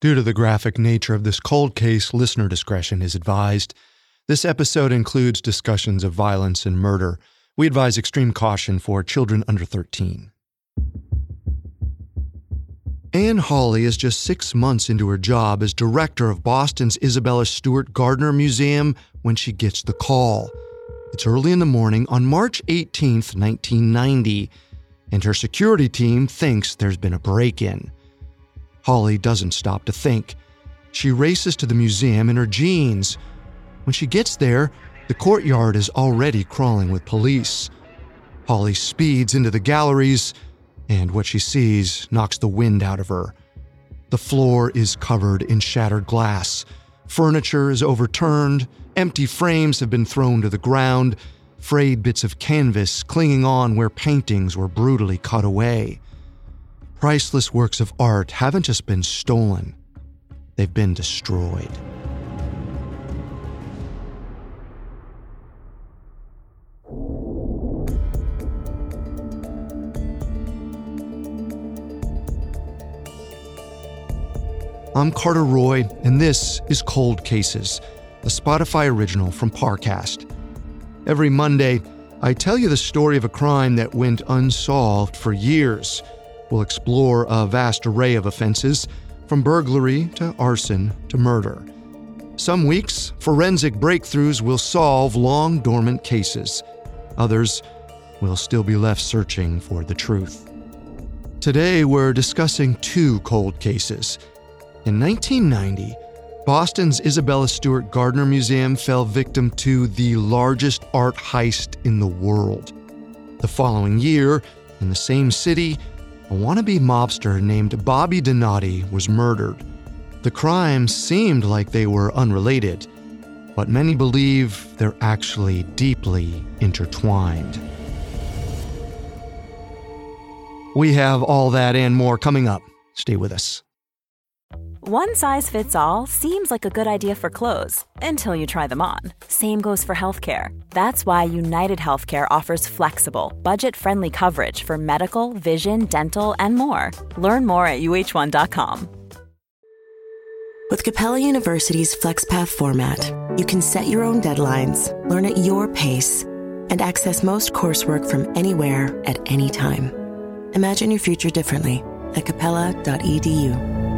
Due to the graphic nature of this cold case, listener discretion is advised. This episode includes discussions of violence and murder. We advise extreme caution for children under 13. Anne Hawley is just six months into her job as director of Boston's Isabella Stewart Gardner Museum when she gets the call. It's early in the morning on March 18, 1990, and her security team thinks there's been a break in. Hawley doesn't stop to think. She races to the museum in her jeans. When she gets there, the courtyard is already crawling with police. Hawley speeds into the galleries, and what she sees knocks the wind out of her. The floor is covered in shattered glass. Furniture is overturned, empty frames have been thrown to the ground, frayed bits of canvas clinging on where paintings were brutally cut away priceless works of art haven't just been stolen, they've been destroyed. I'm Carter Roy, and this is Cold Cases, a Spotify original from Parcast. Every Monday, I tell you the story of a crime that went unsolved for years We'll explore a vast array of offenses, from burglary to arson to murder. Some weeks, forensic breakthroughs will solve long dormant cases. Others will still be left searching for the truth. Today, we're discussing two cold cases. In 1990, Boston's Isabella Stewart Gardner Museum fell victim to the largest art heist in the world. The following year, in the same city, a wannabe mobster named Bobby Donati was murdered. The crimes seemed like they were unrelated, but many believe they're actually deeply intertwined. We have all that and more coming up. Stay with us. One size fits all seems like a good idea for clothes until you try them on. Same goes for healthcare. That's why United Healthcare offers flexible, budget friendly coverage for medical, vision, dental, and more. Learn more at uh1.com. With Capella University's FlexPath format, you can set your own deadlines, learn at your pace, and access most coursework from anywhere at any time. Imagine your future differently at capella.edu.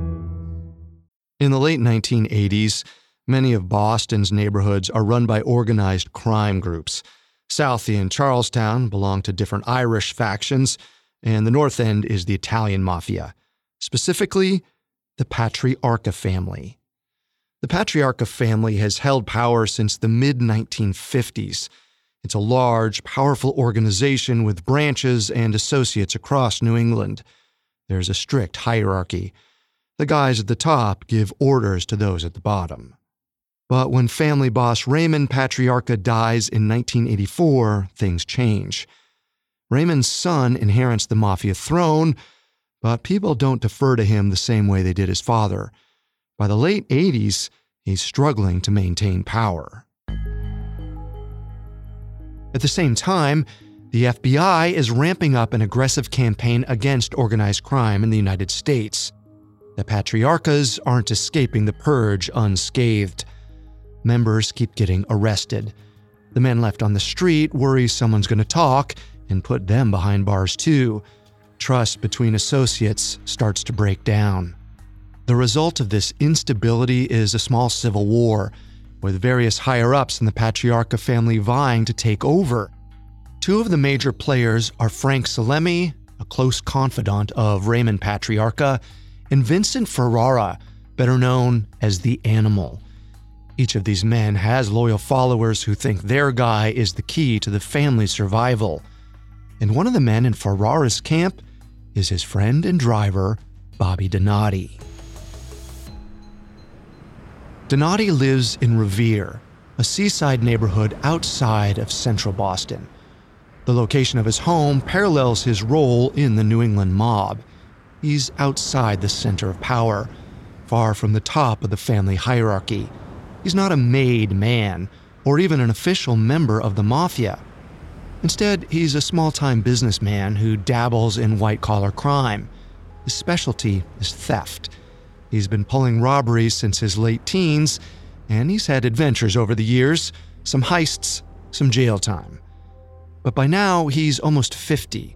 In the late 1980s, many of Boston's neighborhoods are run by organized crime groups. Southie and Charlestown belong to different Irish factions, and the North End is the Italian mafia, specifically the Patriarca family. The Patriarca family has held power since the mid 1950s. It's a large, powerful organization with branches and associates across New England. There's a strict hierarchy the guys at the top give orders to those at the bottom. But when family boss Raymond Patriarca dies in 1984, things change. Raymond's son inherits the mafia throne, but people don't defer to him the same way they did his father. By the late 80s, he's struggling to maintain power. At the same time, the FBI is ramping up an aggressive campaign against organized crime in the United States. The Patriarcas aren't escaping the purge unscathed. Members keep getting arrested. The men left on the street worry someone's going to talk and put them behind bars too. Trust between associates starts to break down. The result of this instability is a small civil war, with various higher ups in the Patriarca family vying to take over. Two of the major players are Frank Salemme, a close confidant of Raymond Patriarca, and Vincent Ferrara, better known as the Animal. Each of these men has loyal followers who think their guy is the key to the family's survival. And one of the men in Ferrara's camp is his friend and driver, Bobby Donati. Donati lives in Revere, a seaside neighborhood outside of central Boston. The location of his home parallels his role in the New England mob. He's outside the center of power, far from the top of the family hierarchy. He's not a made man or even an official member of the mafia. Instead, he's a small time businessman who dabbles in white collar crime. His specialty is theft. He's been pulling robberies since his late teens, and he's had adventures over the years some heists, some jail time. But by now, he's almost 50.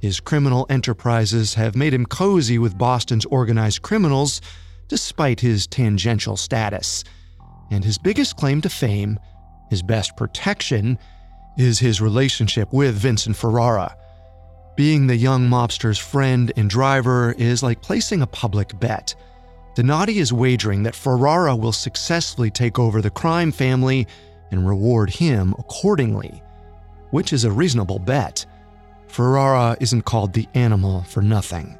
His criminal enterprises have made him cozy with Boston's organized criminals, despite his tangential status. And his biggest claim to fame, his best protection, is his relationship with Vincent Ferrara. Being the young mobster's friend and driver is like placing a public bet. Donati is wagering that Ferrara will successfully take over the crime family and reward him accordingly, which is a reasonable bet. Ferrara isn't called the animal for nothing.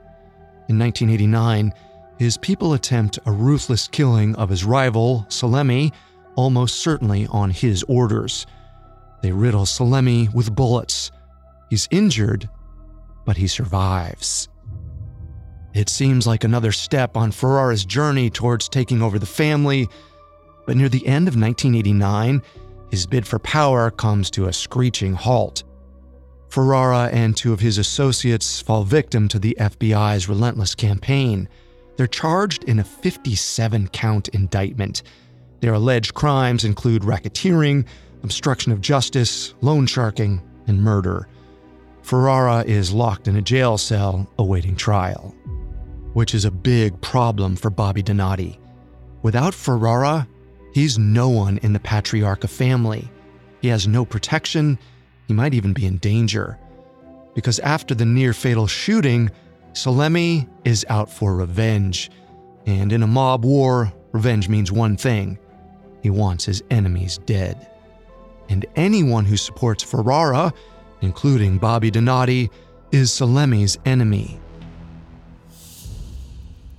In 1989, his people attempt a ruthless killing of his rival, Salemme, almost certainly on his orders. They riddle Salemme with bullets. He's injured, but he survives. It seems like another step on Ferrara's journey towards taking over the family, but near the end of 1989, his bid for power comes to a screeching halt. Ferrara and two of his associates fall victim to the FBI's relentless campaign. They're charged in a 57 count indictment. Their alleged crimes include racketeering, obstruction of justice, loan sharking, and murder. Ferrara is locked in a jail cell awaiting trial, which is a big problem for Bobby Donati. Without Ferrara, he's no one in the Patriarca family. He has no protection, he might even be in danger. Because after the near fatal shooting, Salemme is out for revenge. And in a mob war, revenge means one thing he wants his enemies dead and anyone who supports Ferrara, including Bobby Donati, is Salemme's enemy.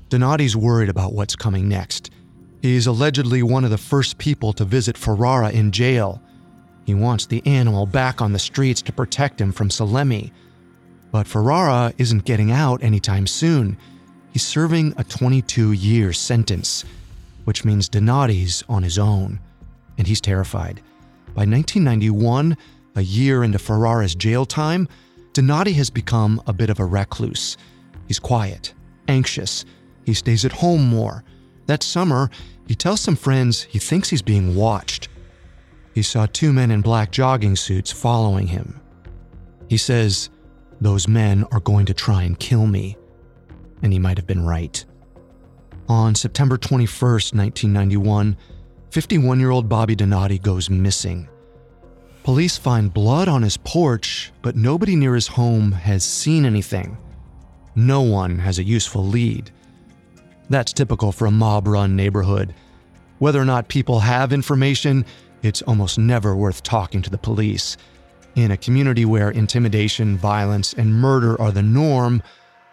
Donati's worried about what's coming next. He's allegedly one of the first people to visit Ferrara in jail. He wants the animal back on the streets to protect him from Salemme. But Ferrara isn't getting out anytime soon. He's serving a 22 year sentence, which means Donati's on his own, and he's terrified. By 1991, a year into Ferrara's jail time, Donati has become a bit of a recluse. He's quiet, anxious, he stays at home more. That summer, he tells some friends he thinks he's being watched. He saw two men in black jogging suits following him. He says, Those men are going to try and kill me. And he might have been right. On September 21st, 1991, 51 year old Bobby Donati goes missing. Police find blood on his porch, but nobody near his home has seen anything. No one has a useful lead. That's typical for a mob run neighborhood. Whether or not people have information, it's almost never worth talking to the police. In a community where intimidation, violence, and murder are the norm,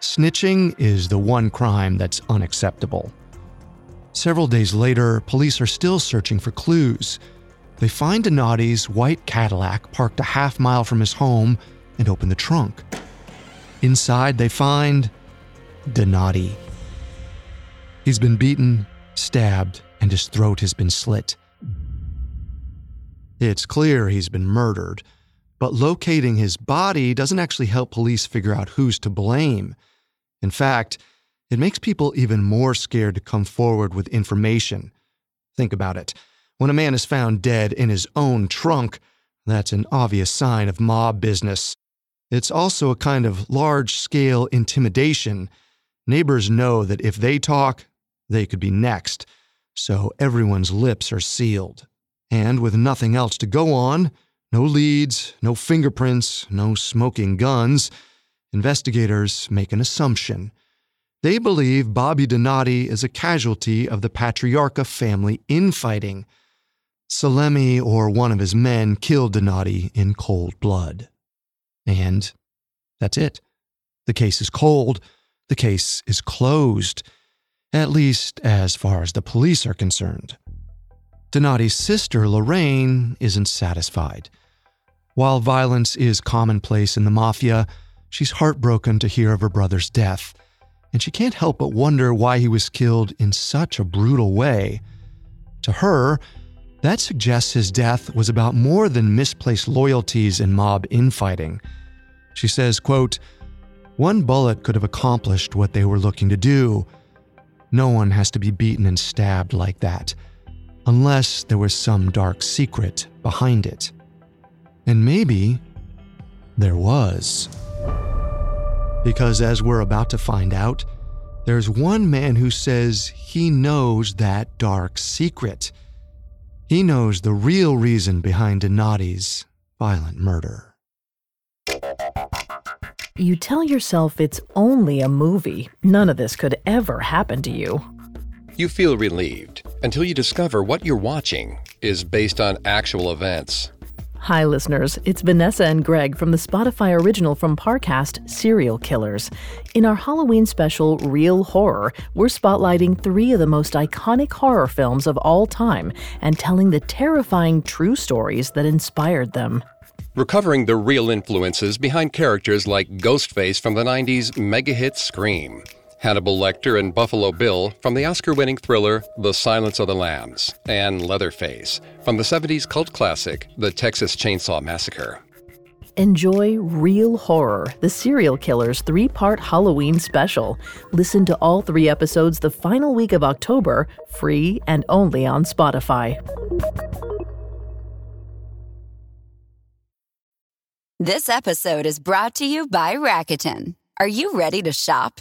snitching is the one crime that's unacceptable. Several days later, police are still searching for clues. They find Donati's white Cadillac parked a half mile from his home and open the trunk. Inside, they find Donati. He's been beaten, stabbed, and his throat has been slit. It's clear he's been murdered, but locating his body doesn't actually help police figure out who's to blame. In fact, it makes people even more scared to come forward with information. Think about it. When a man is found dead in his own trunk, that's an obvious sign of mob business. It's also a kind of large scale intimidation. Neighbors know that if they talk, they could be next, so everyone's lips are sealed. And with nothing else to go on, no leads, no fingerprints, no smoking guns, investigators make an assumption. They believe Bobby Donati is a casualty of the Patriarca family infighting. Salemme or one of his men killed Donati in cold blood. And that's it. The case is cold. The case is closed, at least as far as the police are concerned. Donati's sister, Lorraine, isn't satisfied. While violence is commonplace in the mafia, she's heartbroken to hear of her brother's death, and she can't help but wonder why he was killed in such a brutal way. To her, that suggests his death was about more than misplaced loyalties and mob infighting. She says, quote, one bullet could have accomplished what they were looking to do. No one has to be beaten and stabbed like that, unless there was some dark secret behind it. And maybe there was. Because as we're about to find out, there's one man who says he knows that dark secret. He knows the real reason behind Donati's violent murder. You tell yourself it's only a movie. None of this could ever happen to you. You feel relieved until you discover what you're watching is based on actual events. Hi, listeners. It's Vanessa and Greg from the Spotify original from Parcast, Serial Killers. In our Halloween special, Real Horror, we're spotlighting three of the most iconic horror films of all time and telling the terrifying true stories that inspired them recovering the real influences behind characters like Ghostface from the 90s mega hit Scream, Hannibal Lecter and Buffalo Bill from the Oscar winning thriller The Silence of the Lambs, and Leatherface from the 70s cult classic The Texas Chainsaw Massacre. Enjoy Real Horror, the serial killer's three part Halloween special. Listen to all three episodes the final week of October, free and only on Spotify. This episode is brought to you by Rakuten. Are you ready to shop?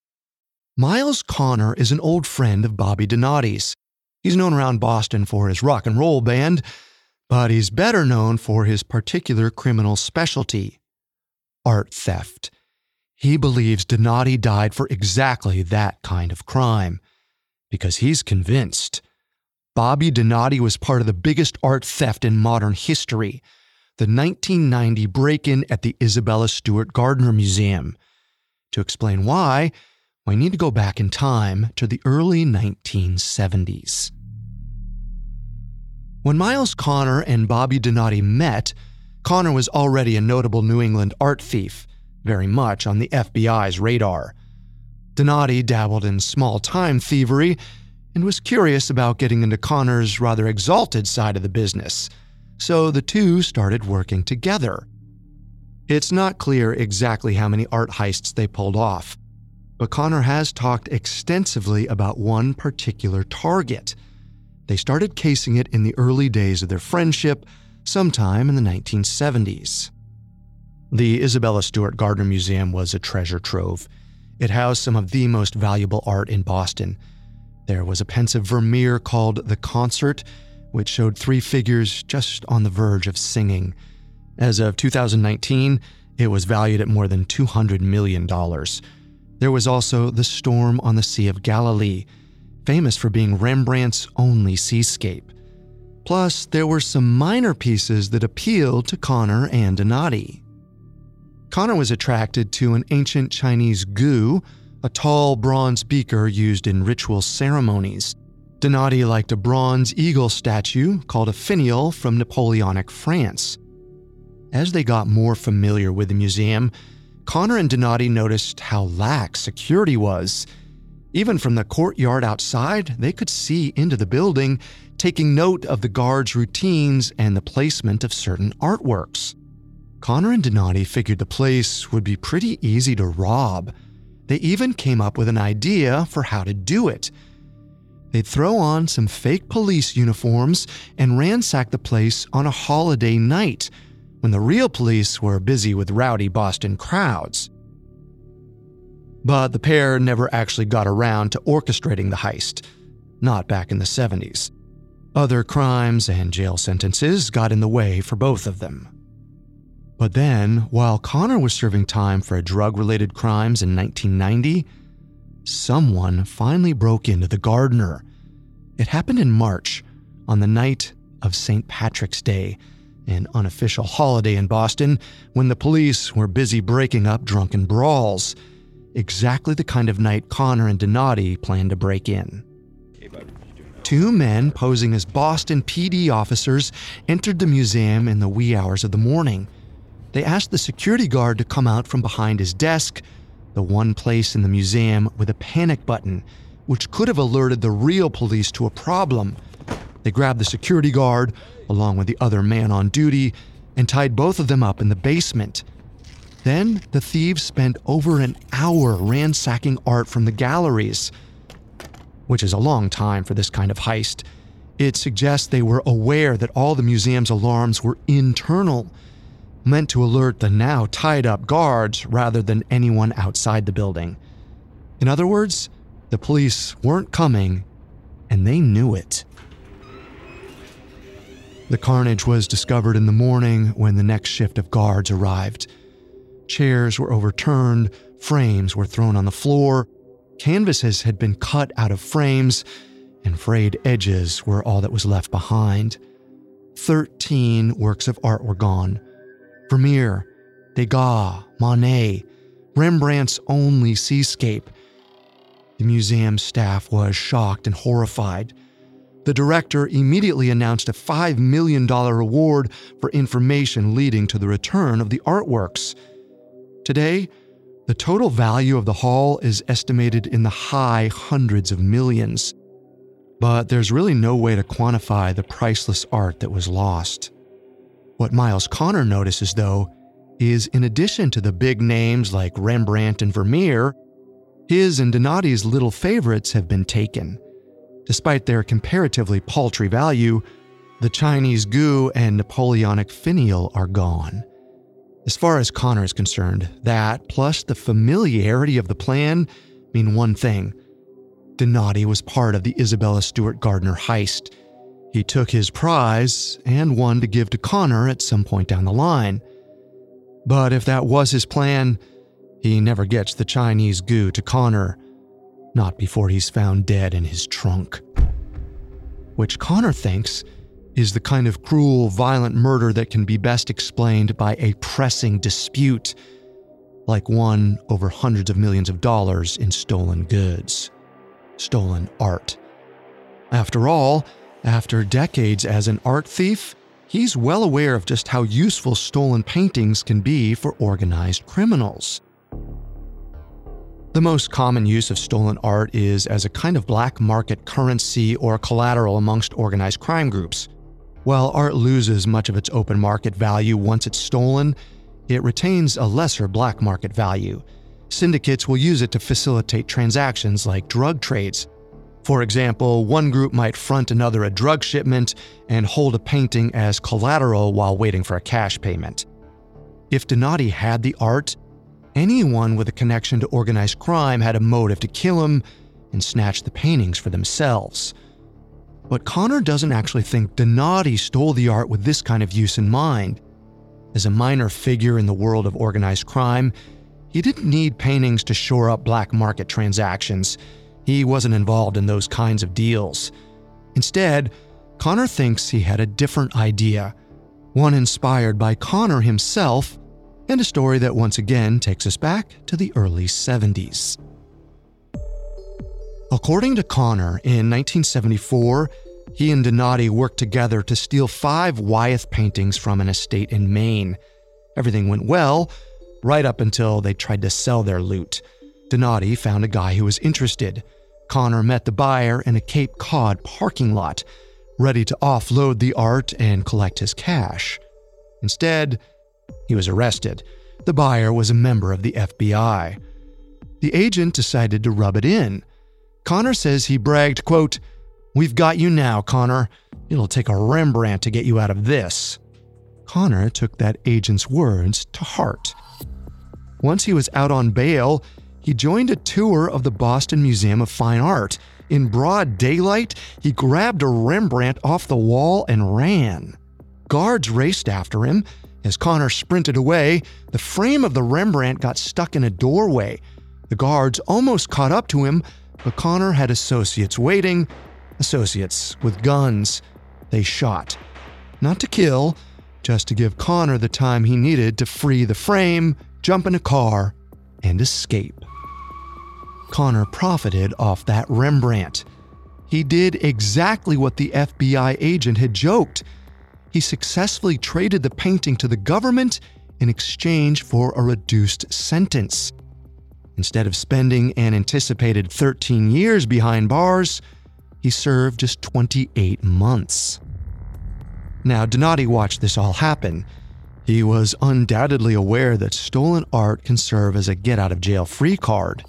Miles Connor is an old friend of Bobby Donati's. He's known around Boston for his rock and roll band, but he's better known for his particular criminal specialty art theft. He believes Donati died for exactly that kind of crime because he's convinced Bobby Donati was part of the biggest art theft in modern history the 1990 break in at the Isabella Stewart Gardner Museum. To explain why, we need to go back in time to the early 1970s. When Miles Connor and Bobby Donati met, Connor was already a notable New England art thief, very much on the FBI's radar. Donati dabbled in small time thievery and was curious about getting into Connor's rather exalted side of the business, so the two started working together. It's not clear exactly how many art heists they pulled off, but Connor has talked extensively about one particular target. They started casing it in the early days of their friendship, sometime in the 1970s. The Isabella Stewart Gardner Museum was a treasure trove. It housed some of the most valuable art in Boston. There was a pensive Vermeer called The Concert, which showed three figures just on the verge of singing. As of 2019, it was valued at more than $200 million. There was also The Storm on the Sea of Galilee, famous for being Rembrandt's only seascape. Plus, there were some minor pieces that appealed to Connor and Donati. Connor was attracted to an ancient Chinese gu, a tall bronze beaker used in ritual ceremonies. Donati liked a bronze eagle statue called a finial from Napoleonic France. As they got more familiar with the museum, Connor and Donati noticed how lax security was. Even from the courtyard outside, they could see into the building, taking note of the guards' routines and the placement of certain artworks. Connor and Donati figured the place would be pretty easy to rob. They even came up with an idea for how to do it. They'd throw on some fake police uniforms and ransack the place on a holiday night when the real police were busy with rowdy Boston crowds. But the pair never actually got around to orchestrating the heist, not back in the 70s. Other crimes and jail sentences got in the way for both of them. But then, while Connor was serving time for drug related crimes in 1990, someone finally broke into the Gardner. It happened in March, on the night of St. Patrick's Day, an unofficial holiday in Boston when the police were busy breaking up drunken brawls. Exactly the kind of night Connor and Donati planned to break in. Two men posing as Boston PD officers entered the museum in the wee hours of the morning. They asked the security guard to come out from behind his desk, the one place in the museum with a panic button, which could have alerted the real police to a problem. They grabbed the security guard, along with the other man on duty, and tied both of them up in the basement. Then the thieves spent over an hour ransacking art from the galleries, which is a long time for this kind of heist. It suggests they were aware that all the museum's alarms were internal meant to alert the now tied up guards rather than anyone outside the building. In other words, the police weren't coming, and they knew it. The carnage was discovered in the morning when the next shift of guards arrived. Chairs were overturned, frames were thrown on the floor, canvases had been cut out of frames, and frayed edges were all that was left behind. Thirteen works of art were gone Vermeer, Degas, Monet, Rembrandt's only seascape. The museum staff was shocked and horrified. The director immediately announced a $5 million reward for information leading to the return of the artworks. Today, the total value of the haul is estimated in the high hundreds of millions. But there's really no way to quantify the priceless art that was lost. What Miles Connor notices, though, is in addition to the big names like Rembrandt and Vermeer, his and Donati's little favorites have been taken. Despite their comparatively paltry value, the Chinese gu and Napoleonic finial are gone. As far as Connor is concerned, that plus the familiarity of the plan mean one thing. Donati was part of the Isabella Stewart Gardner heist, he took his prize and one to give to Connor at some point down the line. But if that was his plan, he never gets the Chinese gu to Connor, not before he's found dead in his trunk. Which Connor thinks is the kind of cruel, violent murder that can be best explained by a pressing dispute, like one over hundreds of millions of dollars in stolen goods, stolen art. After all, after decades as an art thief, he's well aware of just how useful stolen paintings can be for organized criminals. The most common use of stolen art is as a kind of black market currency or collateral amongst organized crime groups. While art loses much of its open market value once it's stolen, it retains a lesser black market value. Syndicates will use it to facilitate transactions like drug trades, for example, one group might front another a drug shipment and hold a painting as collateral while waiting for a cash payment. If Donati had the art, anyone with a connection to organized crime had a motive to kill him and snatch the paintings for themselves. But Connor doesn't actually think Donati stole the art with this kind of use in mind. As a minor figure in the world of organized crime, he didn't need paintings to shore up black market transactions. He wasn't involved in those kinds of deals. Instead, Connor thinks he had a different idea, one inspired by Connor himself, and a story that once again takes us back to the early 70s. According to Connor, in 1974, he and Donati worked together to steal five Wyeth paintings from an estate in Maine. Everything went well, right up until they tried to sell their loot. Donati found a guy who was interested. Connor met the buyer in a Cape Cod parking lot, ready to offload the art and collect his cash. Instead, He was arrested. The buyer was a member of the FBI. The agent decided to rub it in. Connor says he bragged, quote, We've got you now, Connor. It'll take a Rembrandt to get you out of this. Connor took that agent's words to heart. Once he was out on bail, he joined a tour of the Boston Museum of Fine Art. In broad daylight, he grabbed a Rembrandt off the wall and ran. Guards raced after him. As Connor sprinted away, the frame of the Rembrandt got stuck in a doorway. The guards almost caught up to him, but Connor had associates waiting, associates with guns. They shot. Not to kill, just to give Connor the time he needed to free the frame, jump in a car, and escape. Connor profited off that Rembrandt. He did exactly what the FBI agent had joked. He successfully traded the painting to the government in exchange for a reduced sentence. Instead of spending an anticipated 13 years behind bars, he served just 28 months. Now, Donati watched this all happen. He was undoubtedly aware that stolen art can serve as a get out of jail free card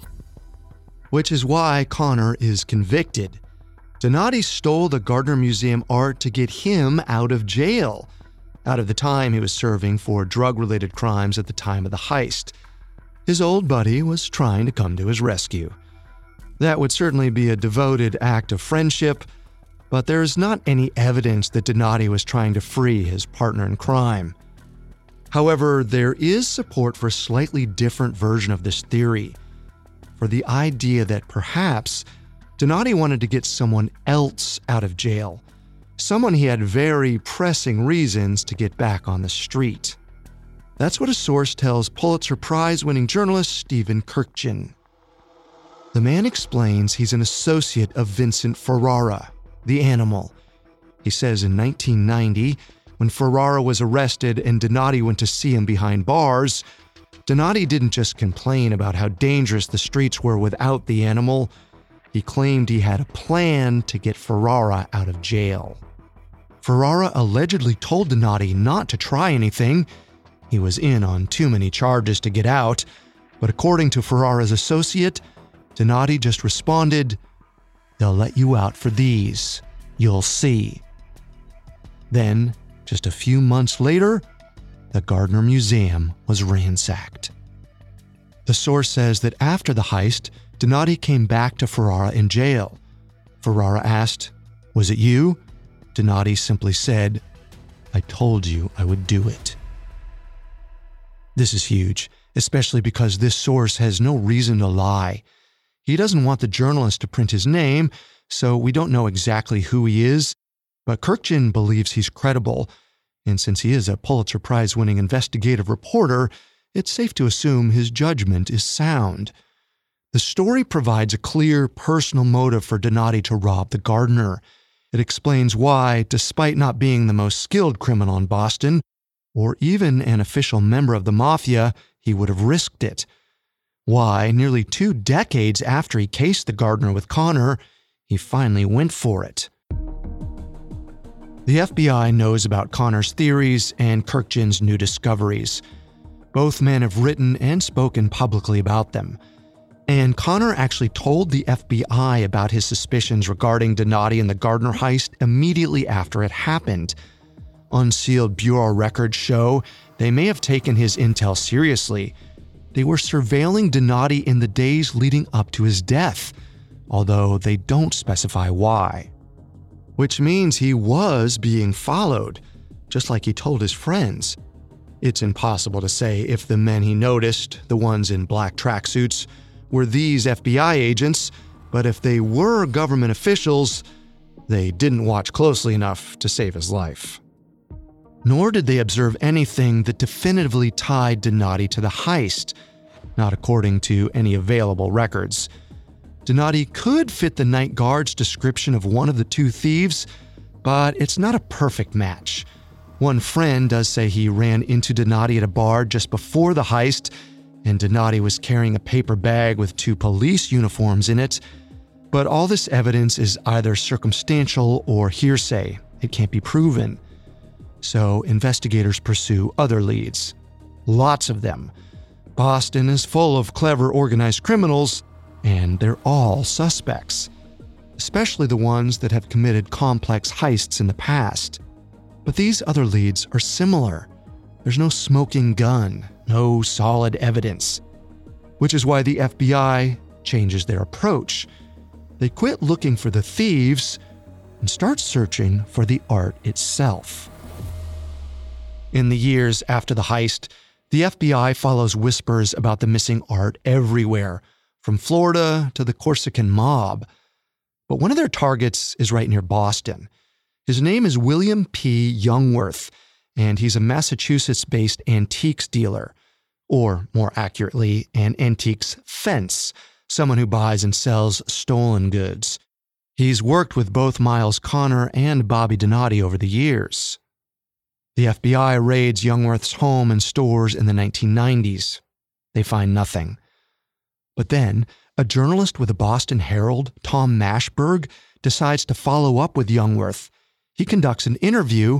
which is why Connor is convicted. Donati stole the Gardner Museum art to get him out of jail, out of the time he was serving for drug related crimes at the time of the heist. His old buddy was trying to come to his rescue. That would certainly be a devoted act of friendship, but there is not any evidence that Donati was trying to free his partner in crime. However, there is support for a slightly different version of this theory for the idea that perhaps Donati wanted to get someone else out of jail, someone he had very pressing reasons to get back on the street. That's what a source tells Pulitzer Prize winning journalist Stephen Kurkjian. The man explains he's an associate of Vincent Ferrara, the animal. He says in 1990, when Ferrara was arrested and Donati went to see him behind bars, Donati didn't just complain about how dangerous the streets were without the animal, he claimed he had a plan to get Ferrara out of jail. Ferrara allegedly told Donati not to try anything. He was in on too many charges to get out, but according to Ferrara's associate, Donati just responded, They'll let you out for these. You'll see. Then, just a few months later, the Gardner Museum was ransacked. The source says that after the heist, Donati came back to Ferrara in jail. Ferrara asked, Was it you? Donati simply said, I told you I would do it. This is huge, especially because this source has no reason to lie. He doesn't want the journalist to print his name, so we don't know exactly who he is, but Kurkjian believes he's credible and since he is a Pulitzer Prize winning investigative reporter, it's safe to assume his judgment is sound. The story provides a clear personal motive for Donati to rob the Gardner. It explains why, despite not being the most skilled criminal in Boston, or even an official member of the mafia, he would have risked it. Why, nearly two decades after he cased the Gardner with Connor, he finally went for it. The FBI knows about Connor's theories and Kurkjian's new discoveries. Both men have written and spoken publicly about them. And Connor actually told the FBI about his suspicions regarding Donati and the Gardner heist immediately after it happened. Unsealed Bureau records show they may have taken his intel seriously. They were surveilling Donati in the days leading up to his death, although they don't specify why which means he was being followed, just like he told his friends. It's impossible to say if the men he noticed, the ones in black tracksuits, were these FBI agents, but if they were government officials, they didn't watch closely enough to save his life. Nor did they observe anything that definitively tied Donati to the heist, not according to any available records. Donati could fit the night guard's description of one of the two thieves, but it's not a perfect match. One friend does say he ran into Donati at a bar just before the heist, and Donati was carrying a paper bag with two police uniforms in it. But all this evidence is either circumstantial or hearsay. It can't be proven. So investigators pursue other leads. lots of them. Boston is full of clever organized criminals, and they're all suspects, especially the ones that have committed complex heists in the past. But these other leads are similar. There's no smoking gun, no solid evidence, which is why the FBI changes their approach. They quit looking for the thieves and start searching for the art itself. In the years after the heist, the FBI follows whispers about the missing art everywhere, from Florida to the Corsican mob. But one of their targets is right near Boston. His name is William P. Youngworth, and he's a Massachusetts based antiques dealer, or more accurately, an antiques fence, someone who buys and sells stolen goods. He's worked with both Miles Connor and Bobby Donati over the years. The FBI raids Youngworth's home and stores in the 1990s. They find nothing. But then, a journalist with the Boston Herald, Tom Mashberg, decides to follow up with Youngworth. He conducts an interview,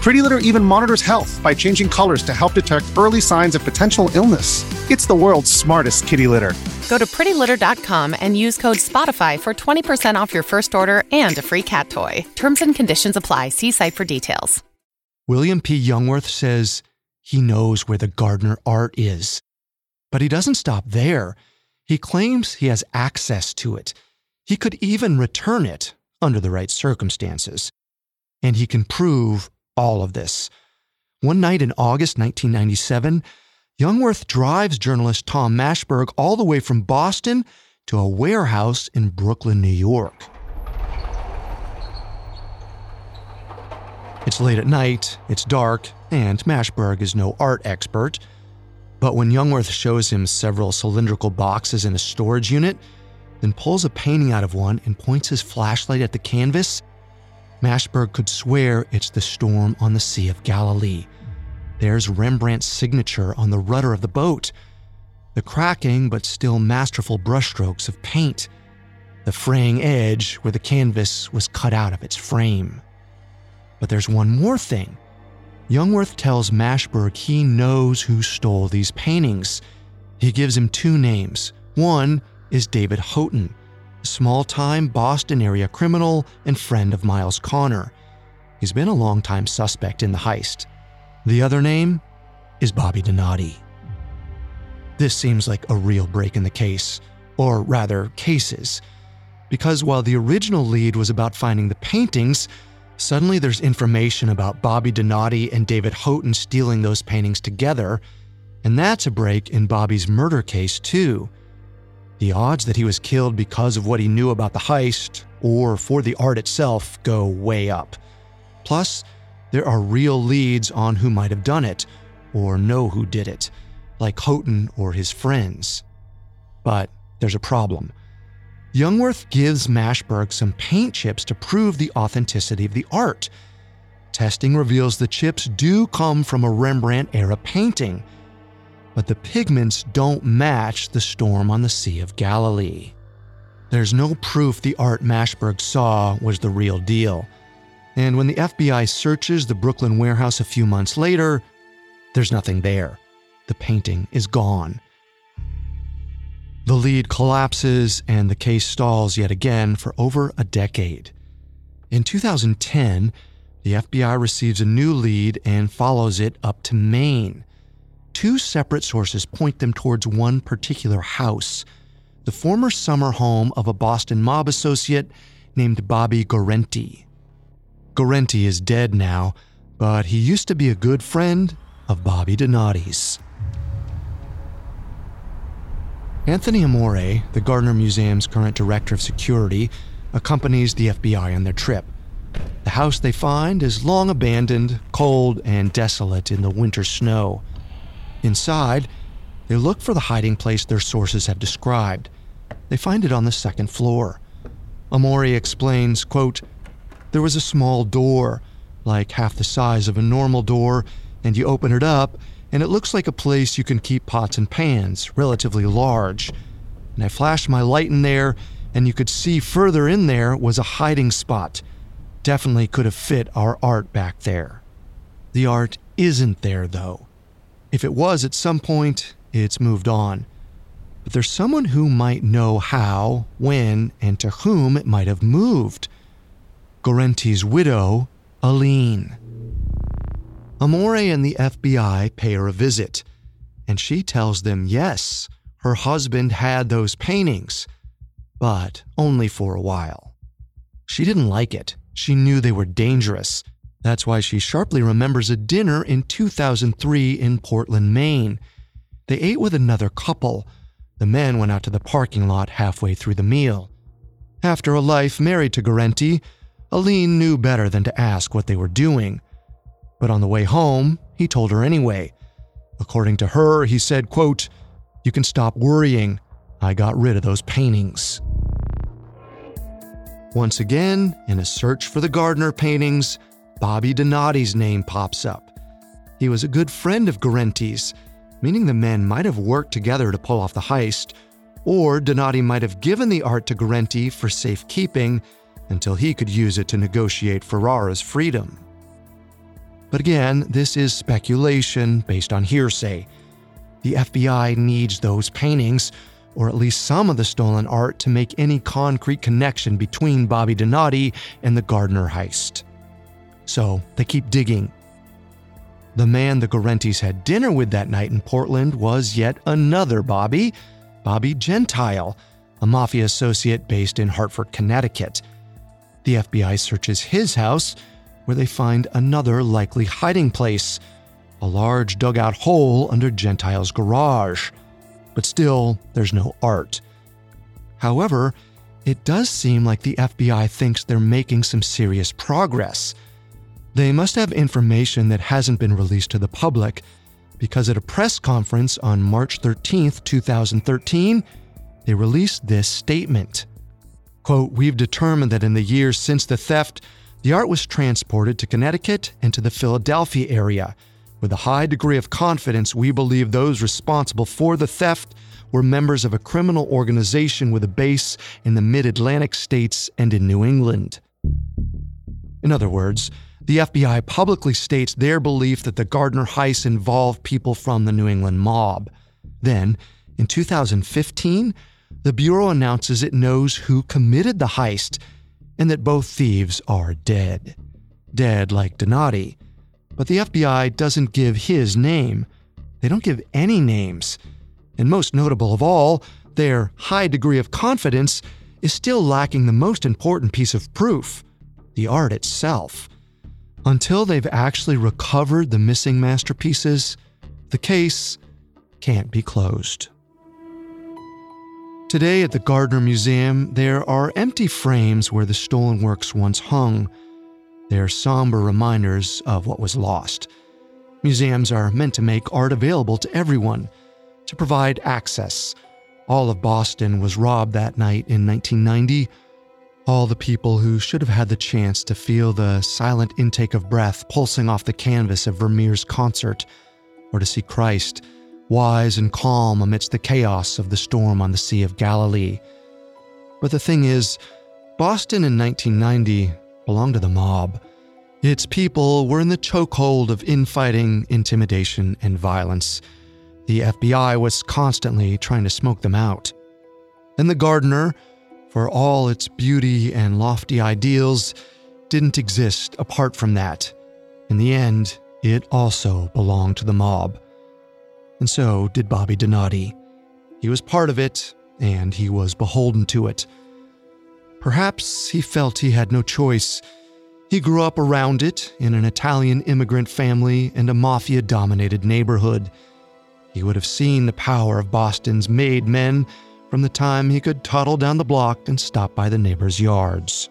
Pretty Litter even monitors health by changing colors to help detect early signs of potential illness. It's the world's smartest kitty litter. Go to prettylitter.com and use code SPOTIFY for 20% off your first order and a free cat toy. Terms and conditions apply. See site for details. William P. Youngworth says he knows where the Gardner art is. But he doesn't stop there. He claims he has access to it. He could even return it under the right circumstances. And he can prove all of this. One night in August 1997, Youngworth drives journalist Tom Mashberg all the way from Boston to a warehouse in Brooklyn, New York. It's late at night, it's dark, and Mashberg is no art expert. But when Youngworth shows him several cylindrical boxes in a storage unit, then pulls a painting out of one and points his flashlight at the canvas, Mashberg could swear it's the storm on the Sea of Galilee. There's Rembrandt's signature on the rudder of the boat, the cracking but still masterful brushstrokes of paint, the fraying edge where the canvas was cut out of its frame. But there's one more thing. Youngworth tells Mashberg he knows who stole these paintings. He gives him two names. One is David Houghton, small time Boston area criminal and friend of Miles Connor. He's been a long-time suspect in the heist. The other name is Bobby Donati. This seems like a real break in the case, or rather, cases. Because while the original lead was about finding the paintings, Suddenly, there's information about Bobby Donati and David Houghton stealing those paintings together, and that's a break in Bobby's murder case, too. The odds that he was killed because of what he knew about the heist or for the art itself go way up. Plus, there are real leads on who might have done it or know who did it, like Houghton or his friends. But there's a problem. Youngworth gives Mashberg some paint chips to prove the authenticity of the art. Testing reveals the chips do come from a Rembrandt era painting, but the pigments don't match the storm on the Sea of Galilee. There's no proof the art Mashberg saw was the real deal. And when the FBI searches the Brooklyn warehouse a few months later, there's nothing there. The painting is gone. The lead collapses and the case stalls yet again for over a decade. In 2010, the FBI receives a new lead and follows it up to Maine. Two separate sources point them towards one particular house, the former summer home of a Boston mob associate named Bobby Guarente. Guarente is dead now, but he used to be a good friend of Bobby Donati's. Anthony Amore, the Gardner Museum's current director of security, accompanies the FBI on their trip. The house they find is long abandoned, cold, and desolate in the winter snow. Inside, they look for the hiding place their sources have described. They find it on the second floor. Amore explains, quote, There was a small door, like half the size of a normal door, and you open it up, and it looks like a place you can keep pots and pans, relatively large. And I flashed my light in there, and you could see further in there was a hiding spot. Definitely could have fit our art back there. The art isn't there, though. If it was at some point, it's moved on. But there's someone who might know how, when, and to whom it might have moved. Guarente's widow, Aline. Amore and the FBI pay her a visit, and she tells them yes, her husband had those paintings, but only for a while. She didn't like it. She knew they were dangerous. That's why she sharply remembers a dinner in 2003 in Portland, Maine. They ate with another couple. The men went out to the parking lot halfway through the meal. After a life married to Guarente, Aline knew better than to ask what they were doing. But on the way home, he told her anyway. According to her, he said, quote, You can stop worrying. I got rid of those paintings. Once again, in a search for the Gardner paintings, Bobby Donati's name pops up. He was a good friend of Guarente's, meaning the men might have worked together to pull off the heist, or Donati might have given the art to Garenti for safekeeping until he could use it to negotiate Ferrara's freedom. But again, this is speculation based on hearsay. The FBI needs those paintings, or at least some of the stolen art, to make any concrete connection between Bobby Donati and the Gardner heist. So they keep digging. The man the Guarentes had dinner with that night in Portland was yet another Bobby, Bobby Gentile, a mafia associate based in Hartford, Connecticut. The FBI searches his house, where they find another likely hiding place a large dugout hole under Gentile's garage. But still, there's no art. However, it does seem like the FBI thinks they're making some serious progress. They must have information that hasn't been released to the public because at a press conference on March 13, 2013, they released this statement. Quote, We've determined that in the years since the theft, the art was transported to Connecticut and to the Philadelphia area. With a high degree of confidence, we believe those responsible for the theft were members of a criminal organization with a base in the mid Atlantic states and in New England. In other words, the FBI publicly states their belief that the Gardner heist involved people from the New England mob. Then, in 2015, the Bureau announces it knows who committed the heist and that both thieves are dead. Dead like Donati. But the FBI doesn't give his name. They don't give any names. And most notable of all, their high degree of confidence is still lacking the most important piece of proof the art itself. Until they've actually recovered the missing masterpieces, the case can't be closed. Today at the Gardner Museum, there are empty frames where the stolen works once hung. They're somber reminders of what was lost. Museums are meant to make art available to everyone, to provide access. All of Boston was robbed that night in 1990. All the people who should have had the chance to feel the silent intake of breath pulsing off the canvas of Vermeer's concert, or to see Christ wise and calm amidst the chaos of the storm on the Sea of Galilee. But the thing is, Boston in 1990 belonged to the mob. Its people were in the chokehold of infighting, intimidation, and violence. The FBI was constantly trying to smoke them out. And the Gardner, for all its beauty and lofty ideals, didn't exist apart from that. In the end, it also belonged to the mob and so did Bobby Donati. He was part of it, and he was beholden to it. Perhaps he felt he had no choice. He grew up around it in an Italian immigrant family and a mafia dominated neighborhood. He would have seen the power of Boston's made men from the time he could toddle down the block and stop by the neighbors' yards.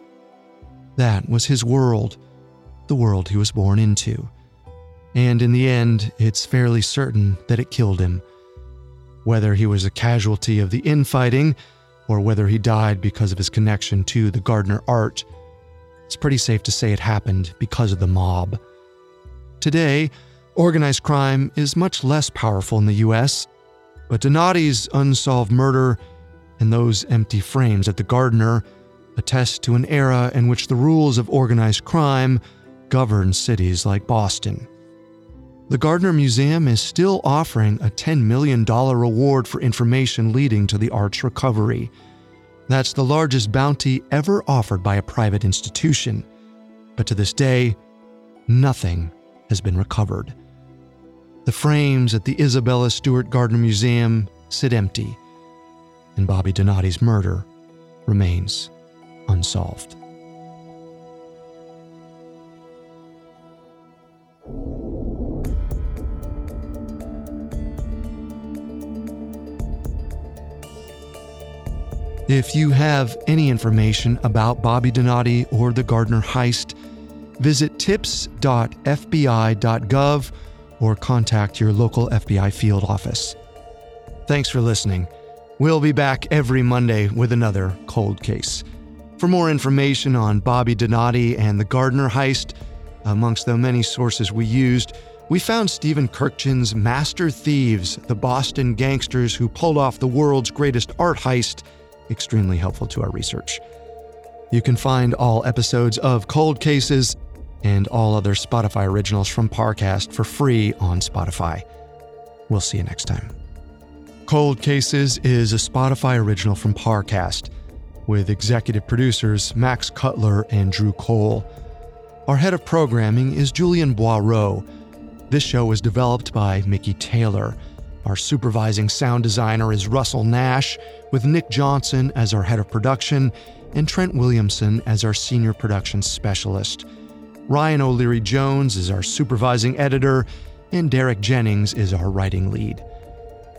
That was his world, the world he was born into and in the end, it's fairly certain that it killed him. Whether he was a casualty of the infighting or whether he died because of his connection to the Gardner art, it's pretty safe to say it happened because of the mob. Today, organized crime is much less powerful in the US, but Donati's unsolved murder and those empty frames at the Gardner attest to an era in which the rules of organized crime govern cities like Boston. The Gardner Museum is still offering a $10 million reward for information leading to the art's recovery. That's the largest bounty ever offered by a private institution. But to this day, nothing has been recovered. The frames at the Isabella Stewart Gardner Museum sit empty, and Bobby Donati's murder remains unsolved. If you have any information about Bobby Donati or the Gardner heist, visit tips.fbi.gov or contact your local FBI field office. Thanks for listening. We'll be back every Monday with another cold case. For more information on Bobby Donati and the Gardner heist, amongst the many sources we used, we found Stephen Kurkjian's Master Thieves, the Boston gangsters who pulled off the world's greatest art heist extremely helpful to our research. You can find all episodes of Cold Cases and all other Spotify originals from Parcast for free on Spotify. We'll see you next time. Cold Cases is a Spotify original from Parcast, with executive producers Max Cutler and Drew Cole. Our head of programming is Julian Boireau. This show was developed by Mickey Taylor. Our supervising sound designer is Russell Nash, with Nick Johnson as our head of production and Trent Williamson as our senior production specialist. Ryan O'Leary Jones is our supervising editor, and Derek Jennings is our writing lead.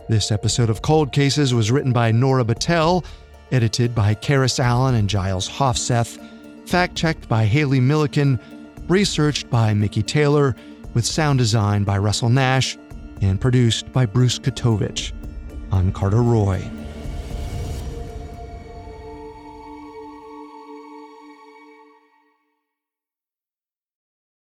This episode of Cold Cases was written by Nora Battelle, edited by Karis Allen and Giles Hofseth, fact checked by Haley Milliken, researched by Mickey Taylor, with sound design by Russell Nash, and produced by Bruce Katovich. I'm Carter Roy.